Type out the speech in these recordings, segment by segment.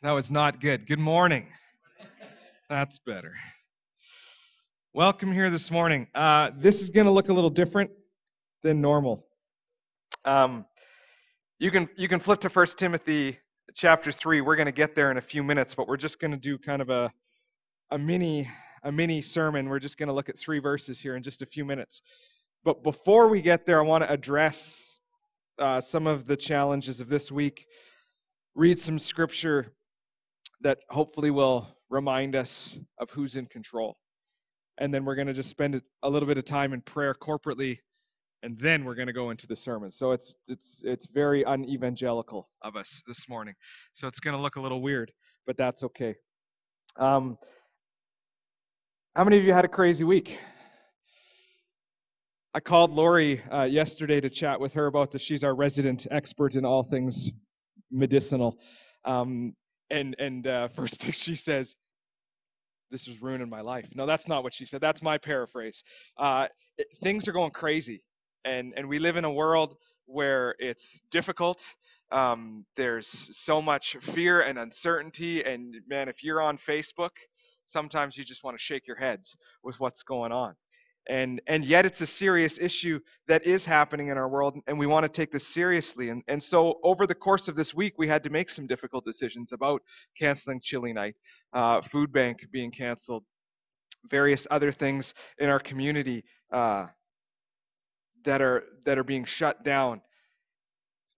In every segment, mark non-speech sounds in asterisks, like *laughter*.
That was not good. Good morning. That's better. Welcome here this morning. Uh, this is going to look a little different than normal. Um, you can you can flip to 1 Timothy chapter 3. We're going to get there in a few minutes, but we're just going to do kind of a a mini a mini sermon. We're just going to look at three verses here in just a few minutes. But before we get there, I want to address uh, some of the challenges of this week. Read some scripture that hopefully will remind us of who's in control. And then we're going to just spend a little bit of time in prayer corporately, and then we're going to go into the sermon. So it's it's it's very unevangelical of us this morning. So it's going to look a little weird, but that's okay. Um, how many of you had a crazy week? I called Lori uh, yesterday to chat with her about this. She's our resident expert in all things medicinal. Um, and and uh, *laughs* first thing she says, "This is ruining my life." No, that's not what she said. That's my paraphrase. Uh, it, things are going crazy, and and we live in a world where it's difficult. Um, there's so much fear and uncertainty, and man, if you're on Facebook, sometimes you just want to shake your heads with what's going on and and yet it's a serious issue that is happening in our world and we want to take this seriously. And and so over the course of this week we had to make some difficult decisions about canceling chili night uh, food bank being canceled various other things in our community uh, that are that are being shut down.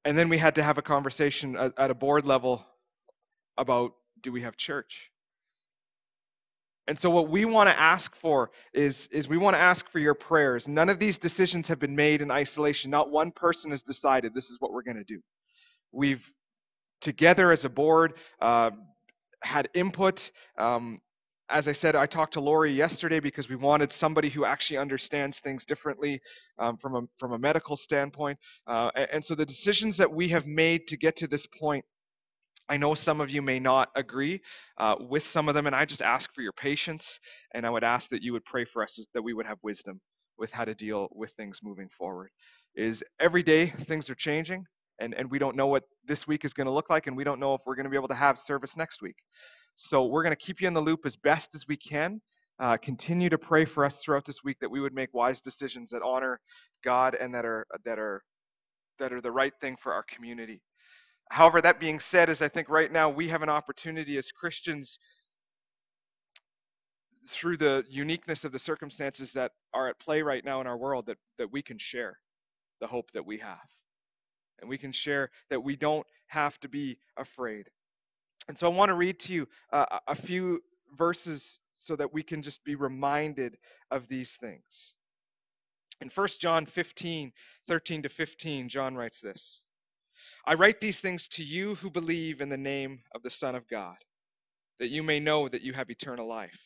And then we had to have a conversation at, at a board level about do we have church and so what we want to ask for is, is we want to ask for your prayers. None of these decisions have been made in isolation. Not one person has decided this is what we're going to do. We've, together as a board, uh, had input. Um, as I said, I talked to Lori yesterday because we wanted somebody who actually understands things differently um, from, a, from a medical standpoint. Uh, and, and so the decisions that we have made to get to this point I know some of you may not agree uh, with some of them, and I just ask for your patience, and I would ask that you would pray for us that we would have wisdom with how to deal with things moving forward. Is every day things are changing, and, and we don't know what this week is going to look like, and we don't know if we're going to be able to have service next week. So we're going to keep you in the loop as best as we can. Uh, continue to pray for us throughout this week that we would make wise decisions that honor God and that are that are that are the right thing for our community. However, that being said, is I think right now we have an opportunity as Christians through the uniqueness of the circumstances that are at play right now in our world that, that we can share the hope that we have. And we can share that we don't have to be afraid. And so I want to read to you uh, a few verses so that we can just be reminded of these things. In 1 John 15, 13 to 15, John writes this. I write these things to you who believe in the name of the Son of God, that you may know that you have eternal life.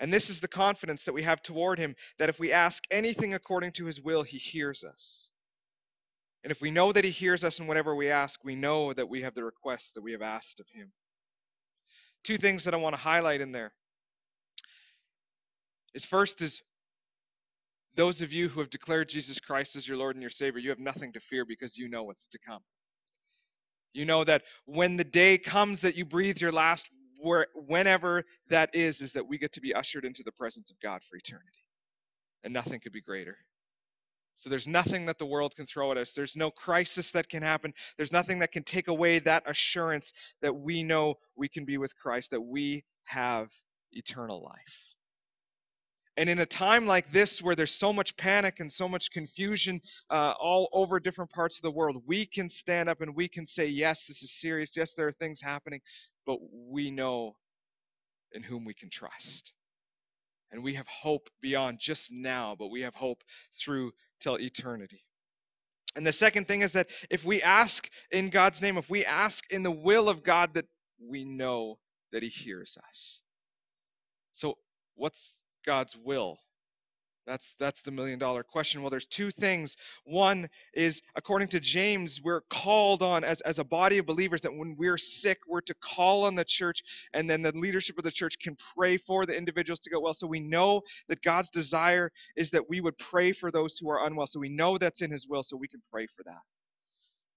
And this is the confidence that we have toward him that if we ask anything according to his will, he hears us. And if we know that he hears us in whatever we ask, we know that we have the requests that we have asked of him. Two things that I want to highlight in there is first is those of you who have declared Jesus Christ as your Lord and your Savior, you have nothing to fear because you know what's to come. You know that when the day comes that you breathe your last, where, whenever that is, is that we get to be ushered into the presence of God for eternity. And nothing could be greater. So there's nothing that the world can throw at us. There's no crisis that can happen. There's nothing that can take away that assurance that we know we can be with Christ, that we have eternal life. And in a time like this, where there's so much panic and so much confusion uh, all over different parts of the world, we can stand up and we can say, Yes, this is serious. Yes, there are things happening, but we know in whom we can trust. And we have hope beyond just now, but we have hope through till eternity. And the second thing is that if we ask in God's name, if we ask in the will of God, that we know that He hears us. So, what's God's will? That's that's the million dollar question. Well, there's two things. One is according to James, we're called on as, as a body of believers that when we're sick, we're to call on the church, and then the leadership of the church can pray for the individuals to get well. So we know that God's desire is that we would pray for those who are unwell. So we know that's in his will, so we can pray for that.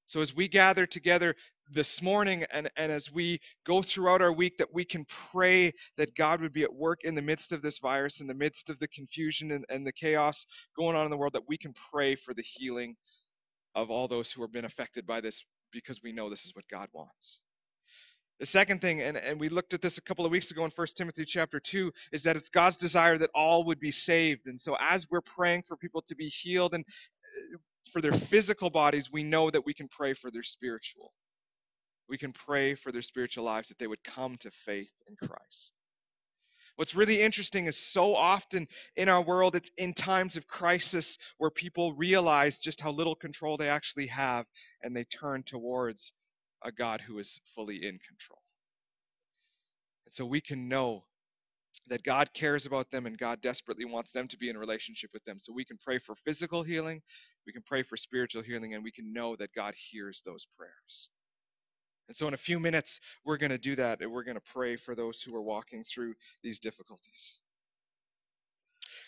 So as we gather together this morning and, and as we go throughout our week, that we can pray that God would be at work in the midst of this virus, in the midst of the confusion and, and the chaos going on in the world, that we can pray for the healing of all those who have been affected by this because we know this is what God wants. The second thing, and, and we looked at this a couple of weeks ago in 1 Timothy chapter 2, is that it's God's desire that all would be saved. And so as we're praying for people to be healed and for their physical bodies, we know that we can pray for their spiritual. We can pray for their spiritual lives that they would come to faith in Christ. What's really interesting is so often in our world, it's in times of crisis where people realize just how little control they actually have and they turn towards a God who is fully in control. And so we can know that God cares about them and God desperately wants them to be in relationship with them. So we can pray for physical healing, we can pray for spiritual healing, and we can know that God hears those prayers. And so, in a few minutes, we're going to do that, and we're going to pray for those who are walking through these difficulties.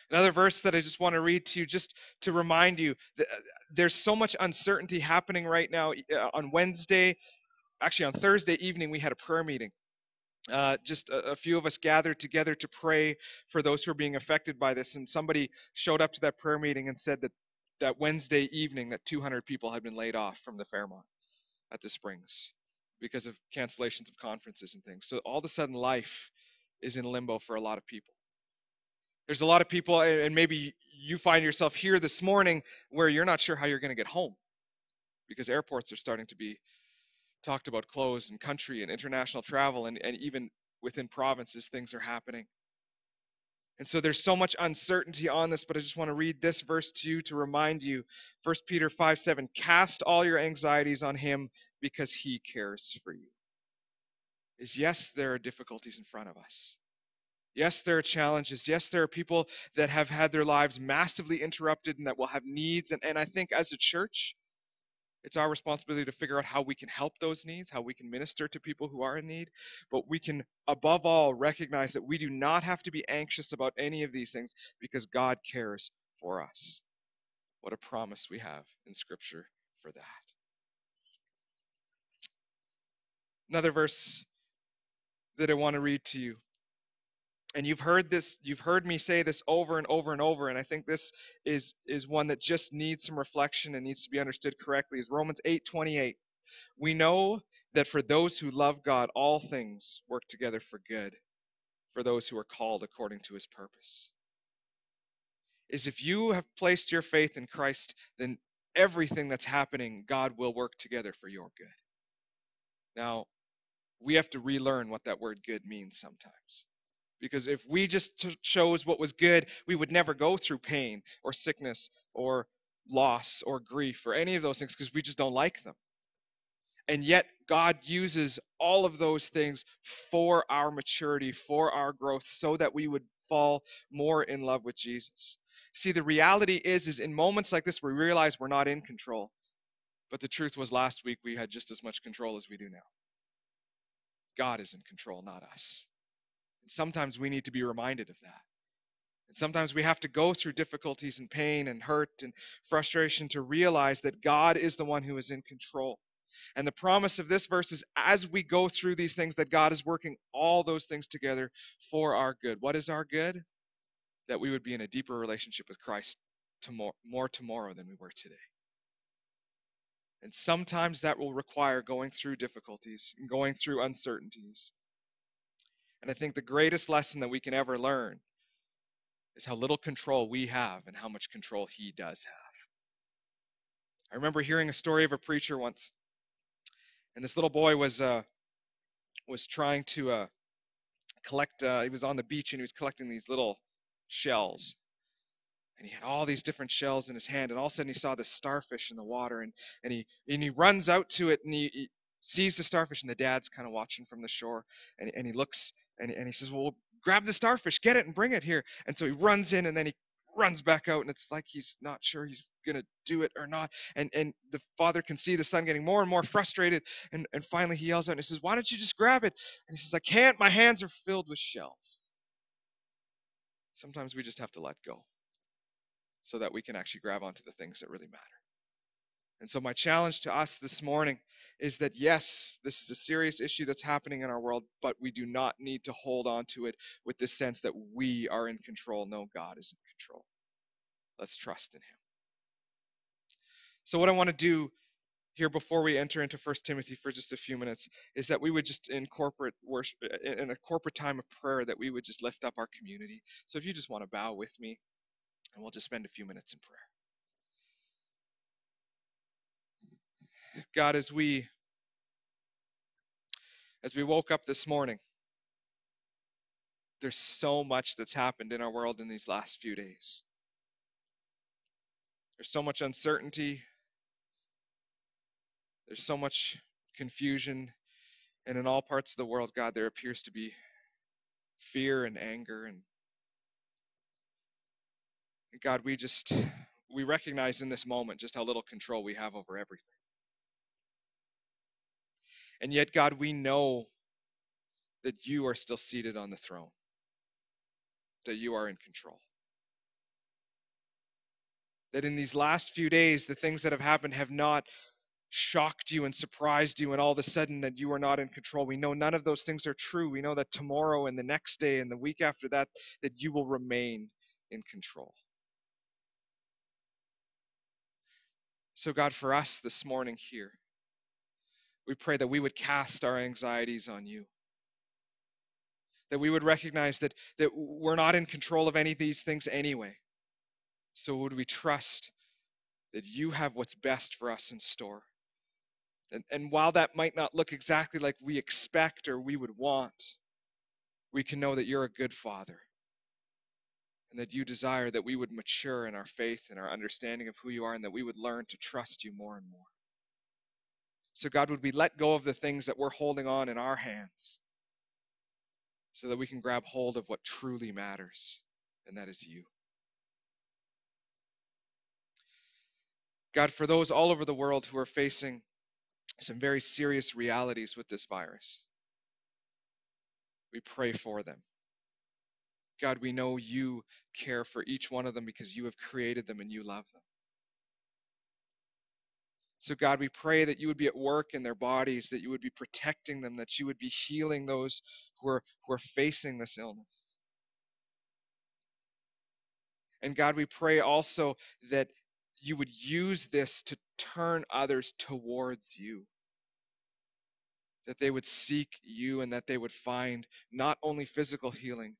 Another verse that I just want to read to you, just to remind you that uh, there's so much uncertainty happening right now. Uh, on Wednesday, actually on Thursday evening, we had a prayer meeting. Uh, just a, a, few of us gathered together to pray for those who are being affected by this. And somebody showed up to that prayer meeting and said that that Wednesday evening that 200 people had been laid off from the Fairmont at the Springs because of cancellations of conferences and things. So all of a sudden, life is in limbo for a lot of people. There's a lot of people, and maybe you find yourself here this morning where you're not sure how you're going to get home because airports are starting to be talked about clothes and country and international travel and, and even within provinces things are happening and so there's so much uncertainty on this but i just want to read this verse to you to remind you 1 peter 5 7 cast all your anxieties on him because he cares for you is yes there are difficulties in front of us Yes, there are challenges. Yes, there are people that have had their lives massively interrupted and that will have needs. And, and I think as a church, it's our responsibility to figure out how we can help those needs, how we can minister to people who are in need. But we can, above all, recognize that we do not have to be anxious about any of these things because God cares for us. What a promise we have in Scripture for that. Another verse that I want to read to you and you've heard this you've heard me say this over and over and over and i think this is is one that just needs some reflection and needs to be understood correctly is romans 8:28 we know that for those who love god all things work together for good for those who are called according to his purpose. Is if you have placed your faith in christ then everything that's happening god will work together for your good. Now we have to relearn what that word good means sometimes because if we just t- chose what was good, we would never go through pain or sickness or loss or grief or any of those things because we just don't like them. And yet, God uses all of those things for our maturity, for our growth, so that we would fall more in love with Jesus. See, the reality is, is in moments like this, we realize we're not in control. But the truth was, last week we had just as much control as we do now. God is in control, not us. Sometimes we need to be reminded of that. And sometimes we have to go through difficulties and pain and hurt and frustration to realize that God is the one who is in control. And the promise of this verse is as we go through these things, that God is working all those things together for our good. What is our good? That we would be in a deeper relationship with Christ tomorrow, more tomorrow than we were today. And sometimes that will require going through difficulties and going through uncertainties. And I think the greatest lesson that we can ever learn is how little control we have and how much control he does have. I remember hearing a story of a preacher once, and this little boy was uh, was trying to uh, collect. Uh, he was on the beach and he was collecting these little shells, and he had all these different shells in his hand. And all of a sudden, he saw this starfish in the water, and and he and he runs out to it, and he, he sees the starfish, and the dad's kind of watching from the shore, and and he looks and, and he says, Well, grab the starfish, get it, and bring it here. And so he runs in and then he runs back out and it's like he's not sure he's gonna do it or not. And and the father can see the son getting more and more frustrated and and finally he yells out and he says why don't you just grab it? And he says i can't my hands are filled with shells. Sometimes we just have to let go so that we can actually grab onto the things that really matter And so, my challenge to us this morning is that yes, this is a serious issue that's happening in our world, but we do not need to hold on to it with the sense that we are in control. No, God is in control. Let's trust in Him. So, what I want to do here before we enter into First Timothy for just a few minutes is that we would just in corporate worship, in a corporate time of prayer, that we would just lift up our community. So, if you just want to bow with me, and we'll just spend a few minutes in prayer. God, as we as we woke up this morning, there's so much that's happened in our world in these last few days. There's so much uncertainty. There's so much confusion. And in all parts of the world, God, there appears to be fear and anger. And God, we just, we recognize in this moment just how little control we have over everything. And yet, God, we know that you are still seated on the throne, that you are in control. That in these last few days, the things that have happened have not shocked you and surprised you, and all of a sudden that you are not in control. We know none of those things are true. We know that tomorrow and the next day and the week after that, that you will remain in control. So, God, for us this morning here, we pray that we would cast our anxieties on you. That we would recognize that, that we're not in control of any of these things anyway. So would we trust that you have what's best for us in store? And, and while that might not look exactly like we expect or we would want, we can know that you're a good father and that you desire that we would mature in our faith and our understanding of who you are and that we would learn to trust you more and more. So, God, would we let go of the things that we're holding on in our hands so that we can grab hold of what truly matters, and that is you. God, for those all over the world who are facing some very serious realities with this virus, we pray for them. God, we know you care for each one of them because you have created them and you love them. So, God, we pray that you would be at work in their bodies, that you would be protecting them, that you would be healing those who are, who are facing this illness. And God, we pray also that you would use this to turn others towards you. That they would seek you and that they would find not only physical healing,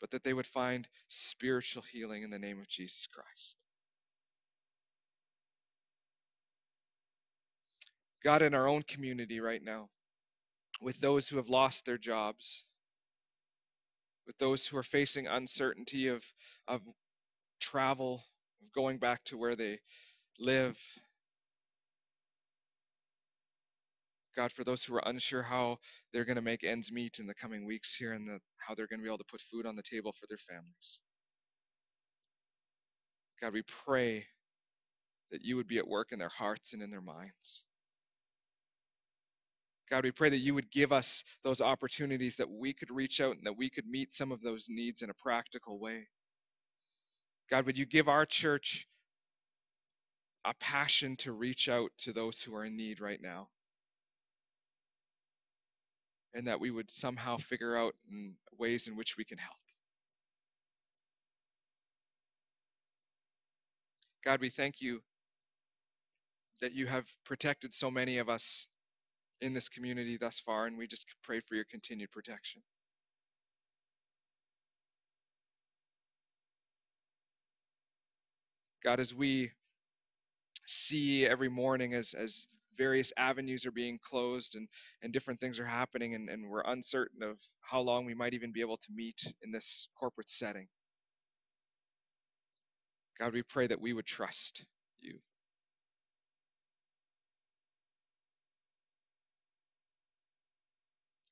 but that they would find spiritual healing in the name of Jesus Christ. God, in our own community right now, with those who have lost their jobs, with those who are facing uncertainty of, of travel, of going back to where they live. God, for those who are unsure how they're going to make ends meet in the coming weeks here and the, how they're going to be able to put food on the table for their families. God, we pray that you would be at work in their hearts and in their minds. God, we pray that you would give us those opportunities that we could reach out and that we could meet some of those needs in a practical way. God, would you give our church a passion to reach out to those who are in need right now? And that we would somehow figure out mm, ways in which we can help. God, we thank you that you have protected so many of us in this community thus far, and we just pray for your continued protection. God, as we see every morning as, as various avenues are being closed and, and different things are happening, and, and we're uncertain of how long we might even be able to meet in this corporate setting. God, we pray that we would trust you.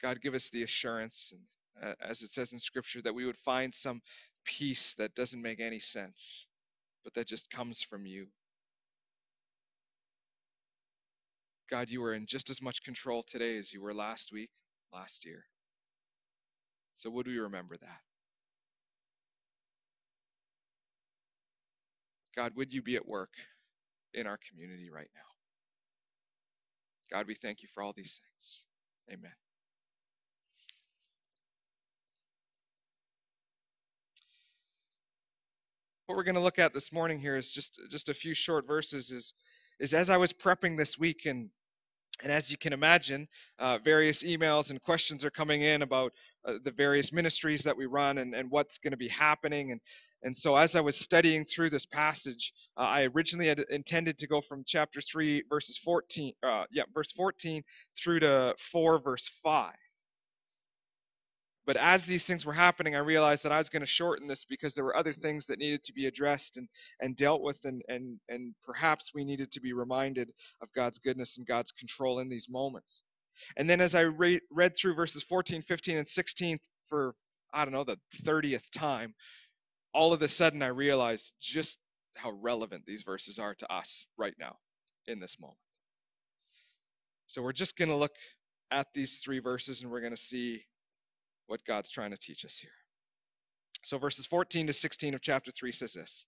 God, give us the assurance, and, uh, as it says in Scripture, that we would find some peace that doesn't make any sense, but that just comes from you. God, you are in just as much control today as you were last week, last year. So would we remember that? God, would you be at work in our community right now. God, we thank you for all these things. Amen. What we're going to look at this morning here is just just a few short verses is is as I was prepping this week and and as you can imagine, uh, various emails and questions are coming in about uh, the various ministries that we run and, and what's going to be happening. And, and so, as I was studying through this passage, uh, I originally had intended to go from chapter 3, verses 14, uh, yeah, verse 14 through to 4, verse 5. But as these things were happening, I realized that I was going to shorten this because there were other things that needed to be addressed and, and dealt with, and, and, and perhaps we needed to be reminded of God's goodness and God's control in these moments. And then as I re- read through verses 14, 15, and 16 for, I don't know, the 30th time, all of a sudden I realized just how relevant these verses are to us right now in this moment. So we're just going to look at these three verses and we're going to see what God's trying to teach us here. So, verses 14 to 16 of chapter 3 says this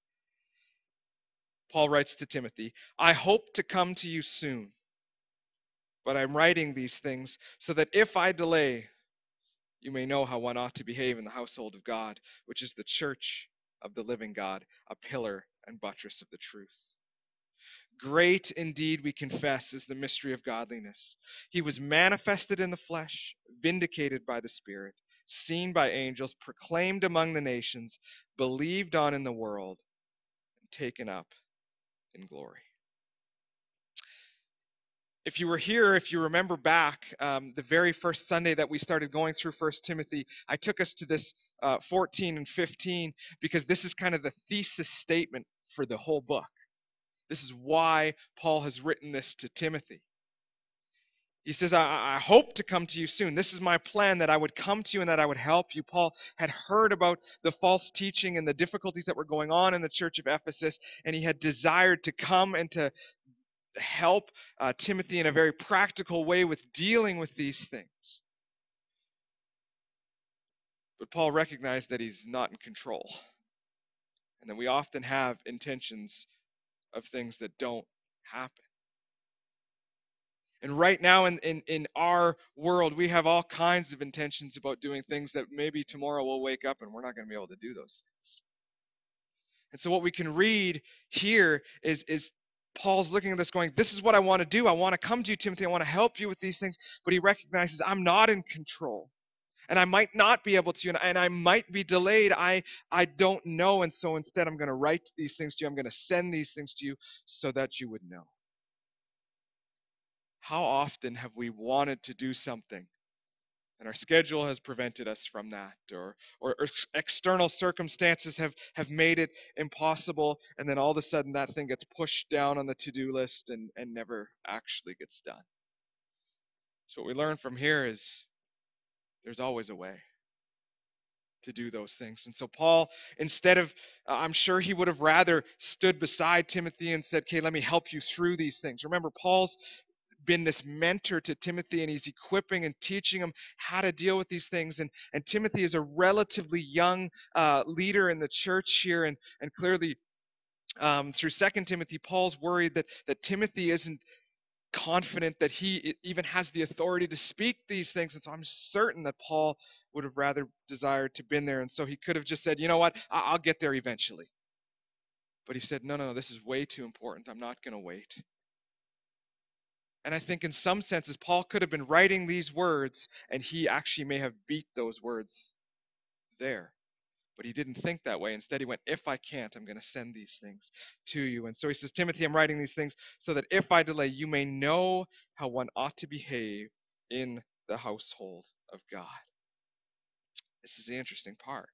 Paul writes to Timothy, I hope to come to you soon, but I'm writing these things so that if I delay, you may know how one ought to behave in the household of God, which is the church of the living God, a pillar and buttress of the truth. Great indeed, we confess, is the mystery of godliness. He was manifested in the flesh, vindicated by the Spirit seen by angels, proclaimed among the nations, believed on in the world, and taken up in glory. If you were here, if you remember back, um, the very first Sunday that we started going through First Timothy, I took us to this uh, 14 and 15 because this is kind of the thesis statement for the whole book. This is why Paul has written this to Timothy. He says, I, I, hope to come to you soon. This is my plan that I would come to you and that I would help you. Paul had heard about the false teaching and the difficulties that were going on in the church of Ephesus, and he had desired to come and to help uh, Timothy in a very practical way with dealing with these things. But Paul recognized that he's not in control, and that we often have intentions of things that don't happen. And right now in, in, in our world, we have all kinds of intentions about doing things that maybe tomorrow we'll wake up and we're not going to be able to do those things. And so what we can read here is, is Paul's looking at this going, This is what I want to do. I want to come to you, Timothy. I want to help you with these things. But he recognizes I'm not in control. And I might not be able to, and I might be delayed. I, I don't know. And so instead, I'm going to write these things to you. I'm going to send these things to you so that you would know. How often have we wanted to do something? And our schedule has prevented us from that or, or, or, external circumstances have, have made it impossible and then all of a sudden that thing gets pushed down on the to-do list and, and never actually gets done. So what we learn from here is there's always a way to do those things. And so paul instead of uh, i'm sure he would have rather stood beside timothy and said okay let me help you through these things. Remember paul's been this mentor to Timothy and he's equipping and teaching him how to deal with these things. And, and Timothy is a relatively young uh, leader in the church here. And, and clearly, um, through Second Timothy, Paul's worried that, that Timothy isn't confident that he even has the authority to speak these things. And so I'm certain that Paul would have rather desired to been there. And so he could have just said, you know what, I'll get there eventually. But he said, no, no, no, this is way too important. I'm not going to wait. And I think in some senses, Paul could have been writing these words and he actually may have beat those words there. But he didn't think that way. Instead, he went, If I can't, I'm going to send these things to you. And so he says, Timothy, I'm writing these things so that if I delay, you may know how one ought to behave in the household of God. This is the interesting part.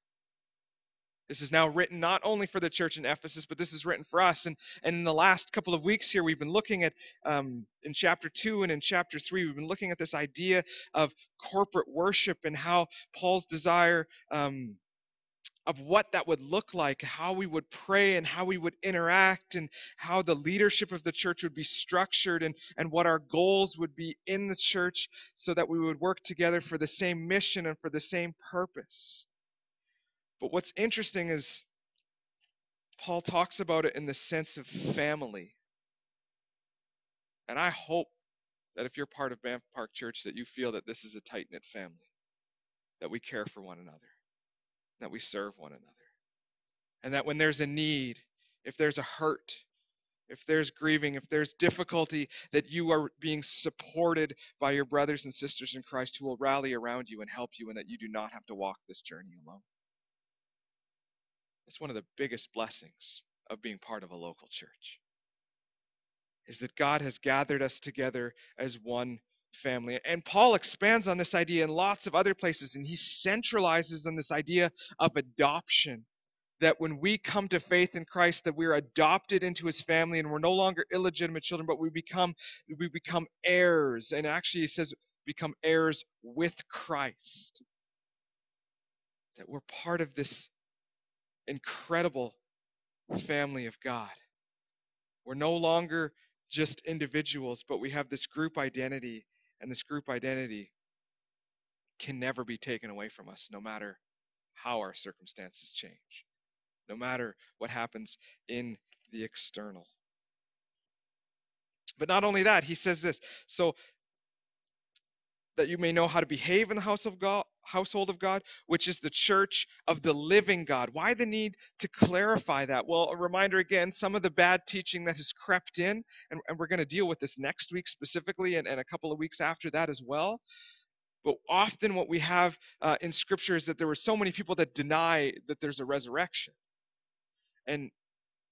This is now written not only for the church in Ephesus, but this is written for us. And, and in the last couple of weeks here, we've been looking at, um, in chapter 2 and in chapter 3, we've been looking at this idea of corporate worship and how Paul's desire um, of what that would look like, how we would pray and how we would interact, and how the leadership of the church would be structured, and, and what our goals would be in the church so that we would work together for the same mission and for the same purpose. But what's interesting is Paul talks about it in the sense of family. And I hope that if you're part of Banff Park Church, that you feel that this is a tight knit family, that we care for one another, that we serve one another. And that when there's a need, if there's a hurt, if there's grieving, if there's difficulty, that you are being supported by your brothers and sisters in Christ who will rally around you and help you, and that you do not have to walk this journey alone. That's one of the biggest blessings of being part of a local church. Is that God has gathered us together as one family. And Paul expands on this idea in lots of other places, and he centralizes on this idea of adoption that when we come to faith in Christ that we're adopted into his family and we're no longer illegitimate children but we become we become heirs and actually he says become heirs with Christ that we're part of this incredible family of God we're no longer just individuals but we have this group identity and this group identity can never be taken away from us no matter how our circumstances change no matter what happens in the external. But not only that, he says this so that you may know how to behave in the house of God, household of God, which is the church of the living God. Why the need to clarify that? Well, a reminder again, some of the bad teaching that has crept in, and, and we're going to deal with this next week specifically and, and a couple of weeks after that as well. But often, what we have uh, in Scripture is that there were so many people that deny that there's a resurrection and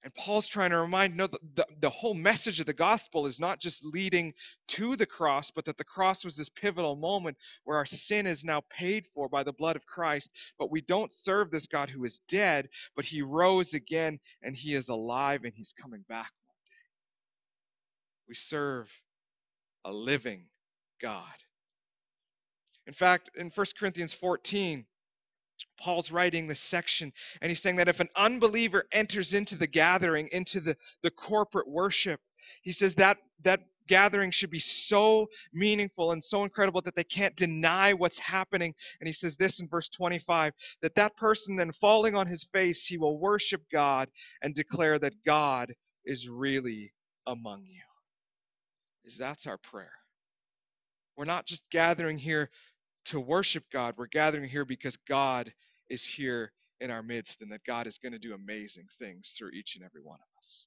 and Paul's trying to remind no the, the, the, whole message of the gospel is not just leading to the cross, but that the cross was this pivotal moment where our sin is now paid for by the blood of Christ. But we don't serve this God who is dead, but he rose again and he is alive and he's coming back one day. We serve a living God. In fact, in 1 Corinthians 14, Paul's writing this section, and he's saying that if an unbeliever enters into the gathering, into the, the corporate worship, he says that that gathering should be so meaningful and so incredible that they can't deny what's happening. And he says this in verse 25 that that person then falling on his face, he will worship God and declare that God is really among you. Is that's our prayer. We're not just gathering here to worship God. We're gathering here because God is here in our midst and that God is going to do amazing things through each and every one of us.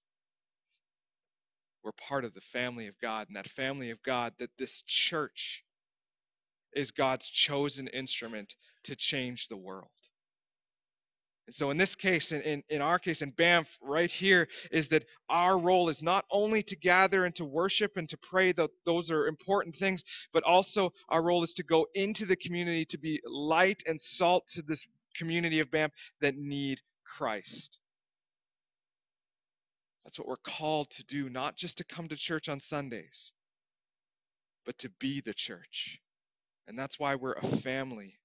We're part of the family of God, and that family of God, that this church is God's chosen instrument to change the world. And so in this case, in, in, in, our case, in Banff, right here, is that our role is not only to gather and to worship and to pray, that those are important things, but also our role is to go into the community to be light and salt to this community of Banff that need Christ. That's what we're called to do, not just to come to church on Sundays, but to be the church. And that's why we're a family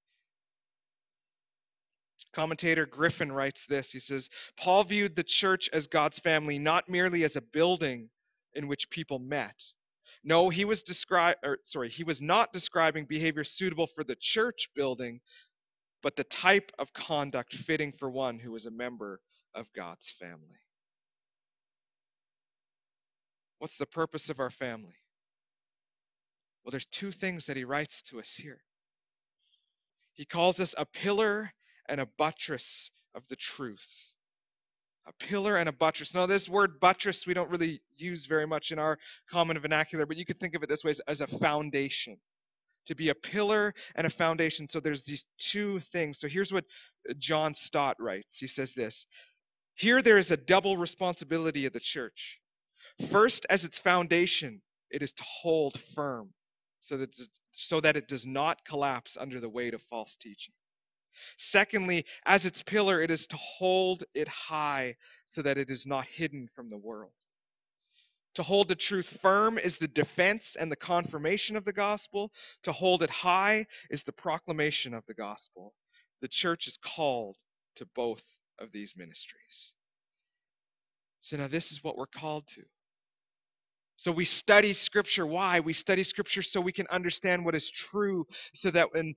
Commentator Griffin writes this. He says, Paul viewed the church as God's family not merely as a building in which people met. No, he was describe or sorry, he was not describing behavior suitable for the church building, but the type of conduct fitting for one who is a member of God's family. What's the purpose of our family? Well, there's two things that he writes to us here. He calls us a pillar and a buttress of the truth. A pillar and a buttress. Now, this word buttress we don't really use very much in our common vernacular, but you could think of it this way as, as a foundation. To be a pillar and a foundation. So there's these two things. So here's what uh, John Stott writes. He says this Here there is a double responsibility of the church. First, as its foundation, it is to hold firm so that, so that it does not collapse under the weight of false teaching. Secondly, as its pillar, it is to hold it high so that it is not hidden from the world. To hold the truth firm is the defense and the confirmation of the gospel. To hold it high is the proclamation of the gospel. The church is called to both of these ministries. So now this is what we're called to. So we study scripture. Why? We study scripture so we can understand what is true, so that when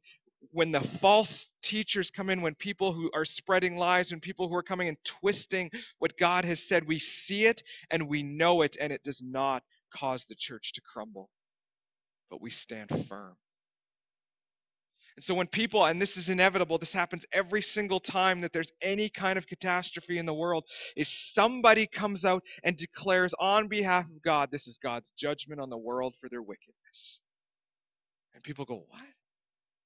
when the false teachers come in, when people who are spreading lies, when people who are coming and twisting what God has said, we see it and we know it, and it does not cause the church to crumble, but we stand firm. And so when people, and this is inevitable, this happens every single time that there's any kind of catastrophe in the world, is somebody comes out and declares on behalf of God, this is God's judgment on the world for their wickedness. And people go, what?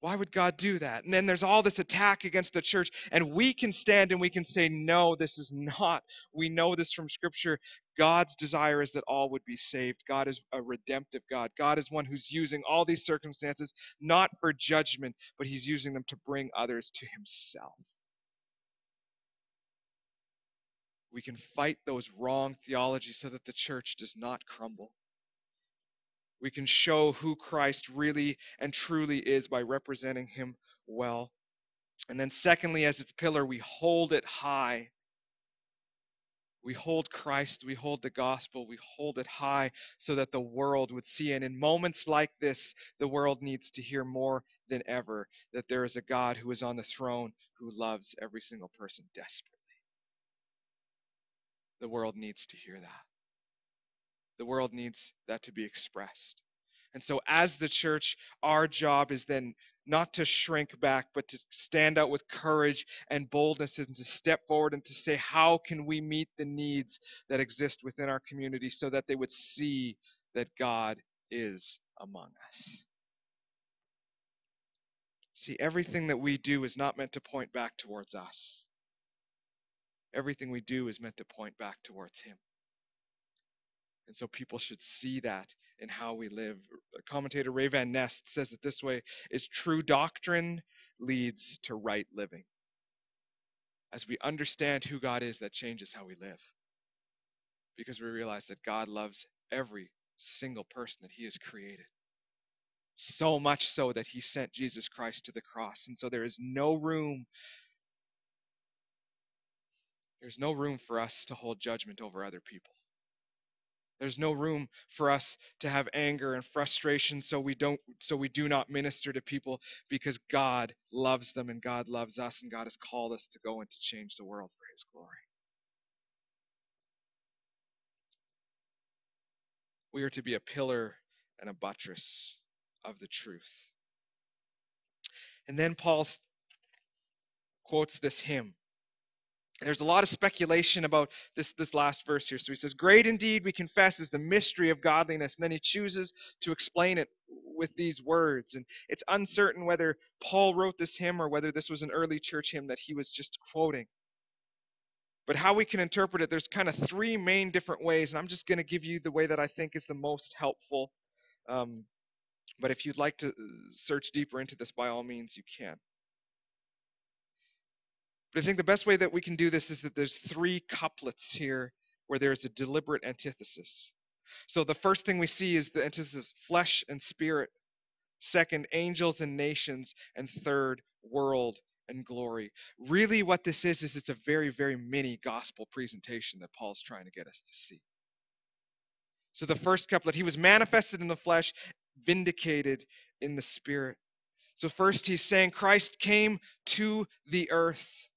Why would God do that? And then there's all this attack against the church, and we can stand and we can say, No, this is not. We know this from Scripture. God's desire is that all would be saved. God is a redemptive God. God is one who's using all these circumstances not for judgment, but He's using them to bring others to Himself. We can fight those wrong theologies so that the church does not crumble. We can show who Christ really and truly is by representing him well. And then, secondly, as its pillar, we hold it high. We hold Christ, we hold the gospel, we hold it high so that the world would see. And in moments like this, the world needs to hear more than ever that there is a God who is on the throne who loves every single person desperately. The world needs to hear that. The world needs that to be expressed. And so, as the church, our job is then not to shrink back, but to stand out with courage and boldness and to step forward and to say, how can we meet the needs that exist within our community so that they would see that God is among us? See, everything that we do is not meant to point back towards us. Everything we do is meant to point back towards Him. And so people should see that in how we live. Commentator Ray Van Nest says it this way is true doctrine leads to right living. As we understand who God is, that changes how we live. Because we realize that God loves every single person that he has created. So much so that he sent Jesus Christ to the cross. And so there is no room there's no room for us to hold judgment over other people. There's no room for us to have anger and frustration so we don't so we do not minister to people because God loves them and God loves us and God has called us to go and to change the world for his glory. We are to be a pillar and a buttress of the truth. And then Paul quotes this hymn there's a lot of speculation about this, this last verse here. So he says, Great indeed, we confess, is the mystery of godliness. And then he chooses to explain it with these words. And it's uncertain whether Paul wrote this hymn or whether this was an early church hymn that he was just quoting. But how we can interpret it, there's kind of three main different ways. And I'm just going to give you the way that I think is the most helpful. Um, but if you'd like to uh, search deeper into this, by all means, you can. But I think the best way that we can do this is that there's three couplets here where there's a deliberate antithesis. So the first thing we see is the antithesis flesh and spirit. Second, angels and nations. And third, world and glory. Really, what this is, is it's a very, very mini gospel presentation that Paul's trying to get us to see. So the first couplet, he was manifested in the flesh, vindicated in the spirit. So first he's saying Christ came to the earth.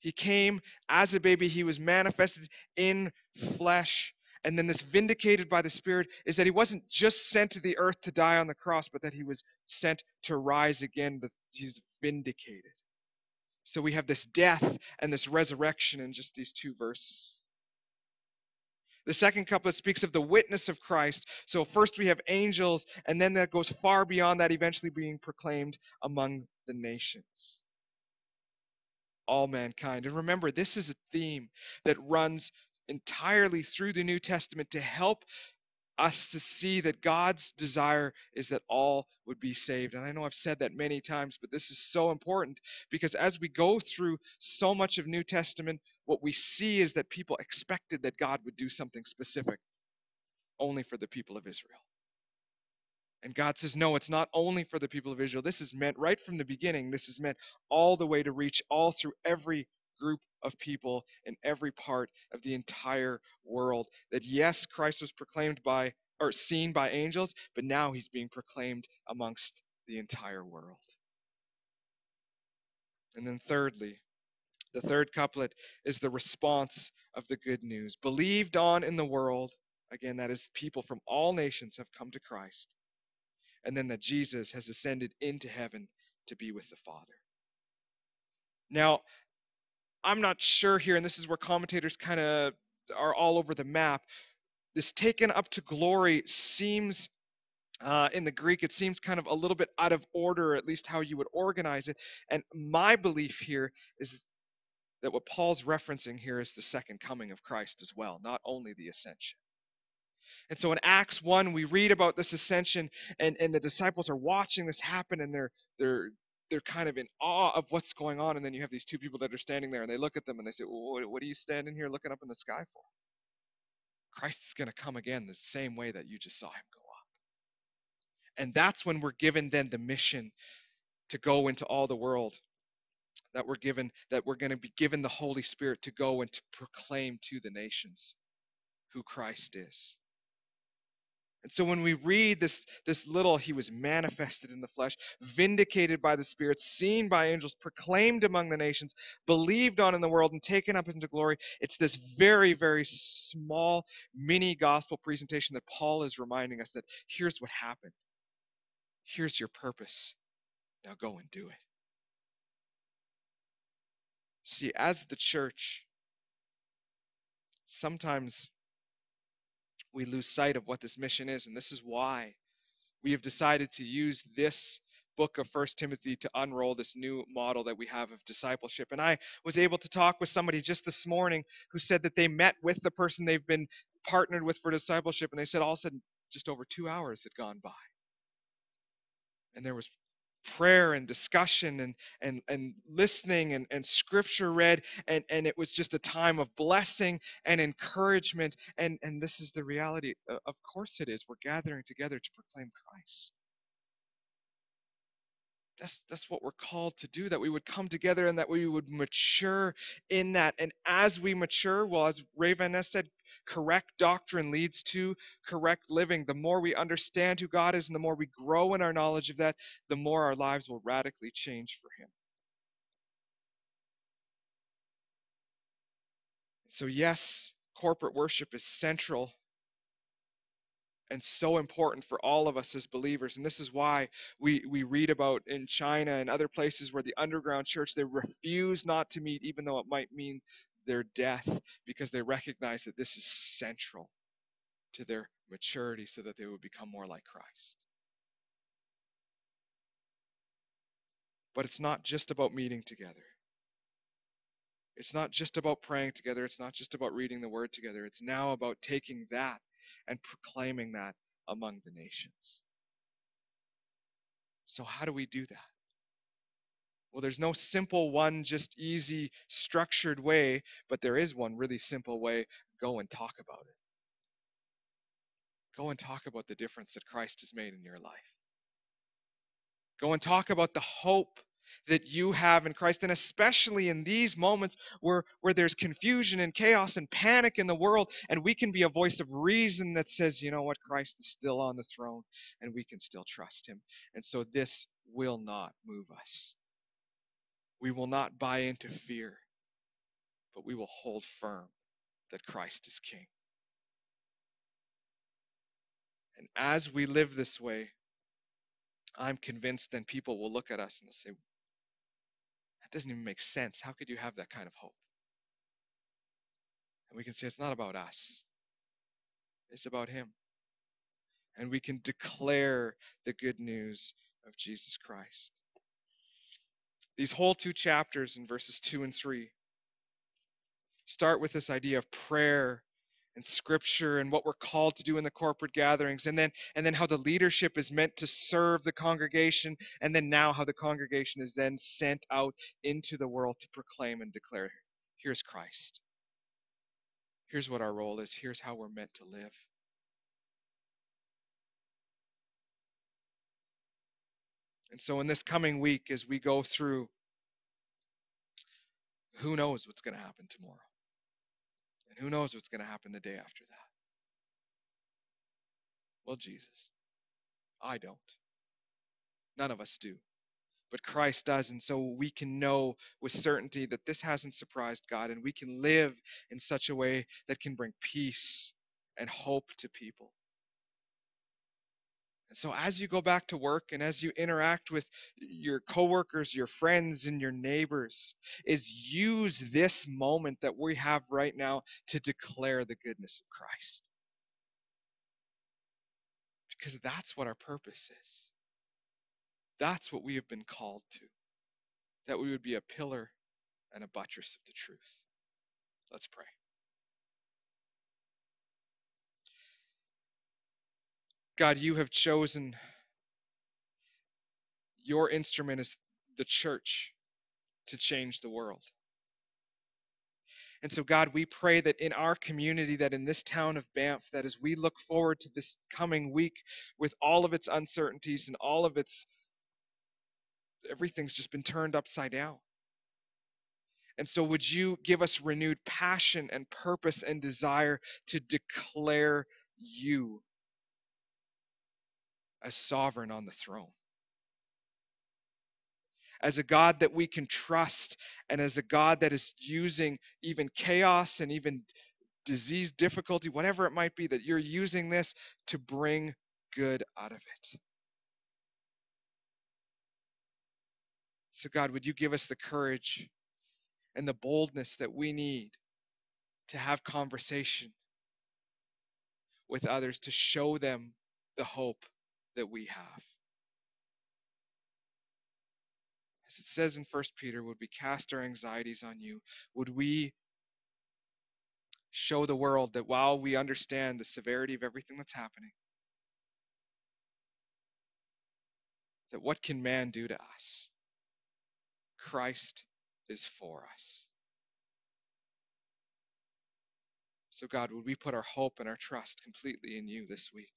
He came as a baby, he was manifested in flesh. And then this vindicated by the Spirit is that he wasn't just sent to the earth to die on the cross, but that he was sent to rise again. He's vindicated. So we have this death and this resurrection in just these two verses. The second couplet speaks of the witness of Christ. So first we have angels, and then that goes far beyond that, eventually being proclaimed among the nations all mankind. And remember, this is a theme that runs entirely through the New Testament to help us to see that God's desire is that all would be saved. And I know I've said that many times, but this is so important because as we go through so much of New Testament, what we see is that people expected that God would do something specific only for the people of Israel. And God says, no, it's not only for the people of Israel. This is meant right from the beginning. This is meant all the way to reach all through every group of people in every part of the entire world. That yes, Christ was proclaimed by or seen by angels, but now he's being proclaimed amongst the entire world. And then thirdly, the third couplet is the response of the good news. Believed on in the world, Again, that is, people from all nations have come to Christ. And then that Jesus has ascended into heaven to be with the Father. Now, I'm not sure here, and this is where commentators kind of are all over the map. This taken up to glory seems uh, in the Greek, it seems kind of a little bit out of order, at least how you would organize it. And my belief here is that what Paul's referencing here is the second coming of Christ as well, not only the ascension. And so in Acts 1, we read about this ascension, and, and the disciples are watching this happen, and they're they're they're kind of in awe of what's going on. And then you have these two people that are standing there, and they look at them and they say, well, what, are you standing here looking up in the sky for? Christ is going to come again the same way that you just saw him go up. And that's when we're given then the mission to go into all the world that we're given that we're going to be given the holy spirit to go and to proclaim to the nations who christ is and so when we read this this little he was manifested in the flesh vindicated by the spirit seen by angels proclaimed among the nations believed on in the world and taken up into glory it's this very very small mini gospel presentation that paul is reminding us that here's what happened. Here's your purpose. Now go and do it. See, as the church, sometimes we lose sight of what this mission is, and this is why we have decided to use this book of First Timothy to unroll this new model that we have of discipleship. And I was able to talk with somebody just this morning who said that they met with the person they've been partnered with for discipleship, and they said all of a sudden just over two hours had gone by. And there was prayer and discussion and and and listening and, and scripture read and and it was just a time of blessing and encouragement and and this is the reality of course it is. We're gathering together to proclaim christ that's that's what we're called to do that we would come together and that we would mature in that. And as we mature well as Ray Van Neste said correct doctrine leads to correct living. The more we understand who god is and the more we grow in our knowledge of that the more our lives will radically change for him. So yes corporate worship is central and so important for all of us as believers and this is why we we read about in China and other places where the underground church they refuse not to meet even though it might mean their death because they recognize that this is central to their maturity so that they would become more like Christ. But it's not just about meeting together. It's not just about praying together. It's not just about reading the word together. It's now about taking that and proclaiming that among the nations. So, how do we do that? Well, there's no simple one, just easy, structured way, but there is one really simple way. Go and talk about it. Go and talk about the difference that Christ has made in your life. Go and talk about the hope that you have in Christ. And especially in these moments where, where there's confusion and chaos and panic in the world, and we can be a voice of reason that says, you know what, Christ is still on the throne and we can still trust him. And so this will not move us. We will not buy into fear, but we will hold firm that Christ is King. And as we live this way, I'm convinced then people will look at us and say, that doesn't even make sense. How could you have that kind of hope? And we can say it's not about us, it's about Him. And we can declare the good news of Jesus Christ. These whole two chapters in verses 2 and 3 start with this idea of prayer and scripture and what we're called to do in the corporate gatherings and then and then how the leadership is meant to serve the congregation and then now how the congregation is then sent out into the world to proclaim and declare here's Christ. Here's what our role is. Here's how we're meant to live. And so in this coming week as we go through who knows what's going to happen tomorrow who knows what's going to happen the day after that? Well, Jesus. I don't. None of us do. But Christ does. And so we can know with certainty that this hasn't surprised God, and we can live in such a way that can bring peace and hope to people. So as you go back to work and as you interact with your coworkers, your friends, and your neighbors, is use this moment that we have right now to declare the goodness of Christ. Because that's what our purpose is. That's what we have been called to. That we would be a pillar and a buttress of the truth. Let's pray. God, you have chosen your instrument as the church to change the world. And so, God, we pray that in our community, that in this town of Banff, that as we look forward to this coming week with all of its uncertainties and all of its everything's just been turned upside down. And so, would you give us renewed passion and purpose and desire to declare you as sovereign on the throne. As a God that we can trust, and as a God that is using even chaos and even disease, difficulty, whatever it might be, that you're using this to bring good out of it. So, God, would you give us the courage and the boldness that we need to have conversation with others, to show them the hope that we have. As it says in 1 Peter, would we cast our anxieties on you? Would we show the world that while we understand the severity of everything that's happening, that what can man do to us? Christ is for us. So, God, would we put our hope and our trust completely in you this week?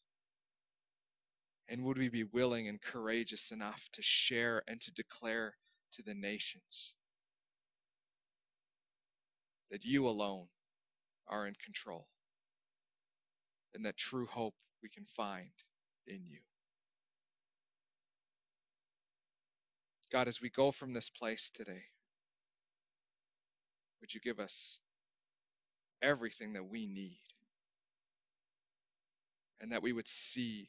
And would we be willing and courageous enough to share and to declare to the nations that you alone are in control and that true hope we can find in you? God, as we go from this place today, would you give us everything that we need and that we would see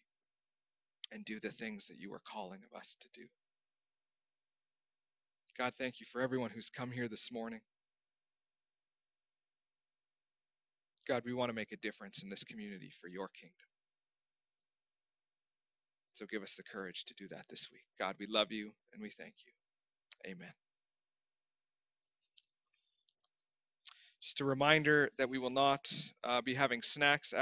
and do the things that you are calling of us to do. God, thank you for everyone who's come here this morning. God, we want to make a difference in this community for your kingdom. So give us the courage to do that this week. God, we love you and we thank you. Amen. Just a reminder that we will not uh, be having snacks after.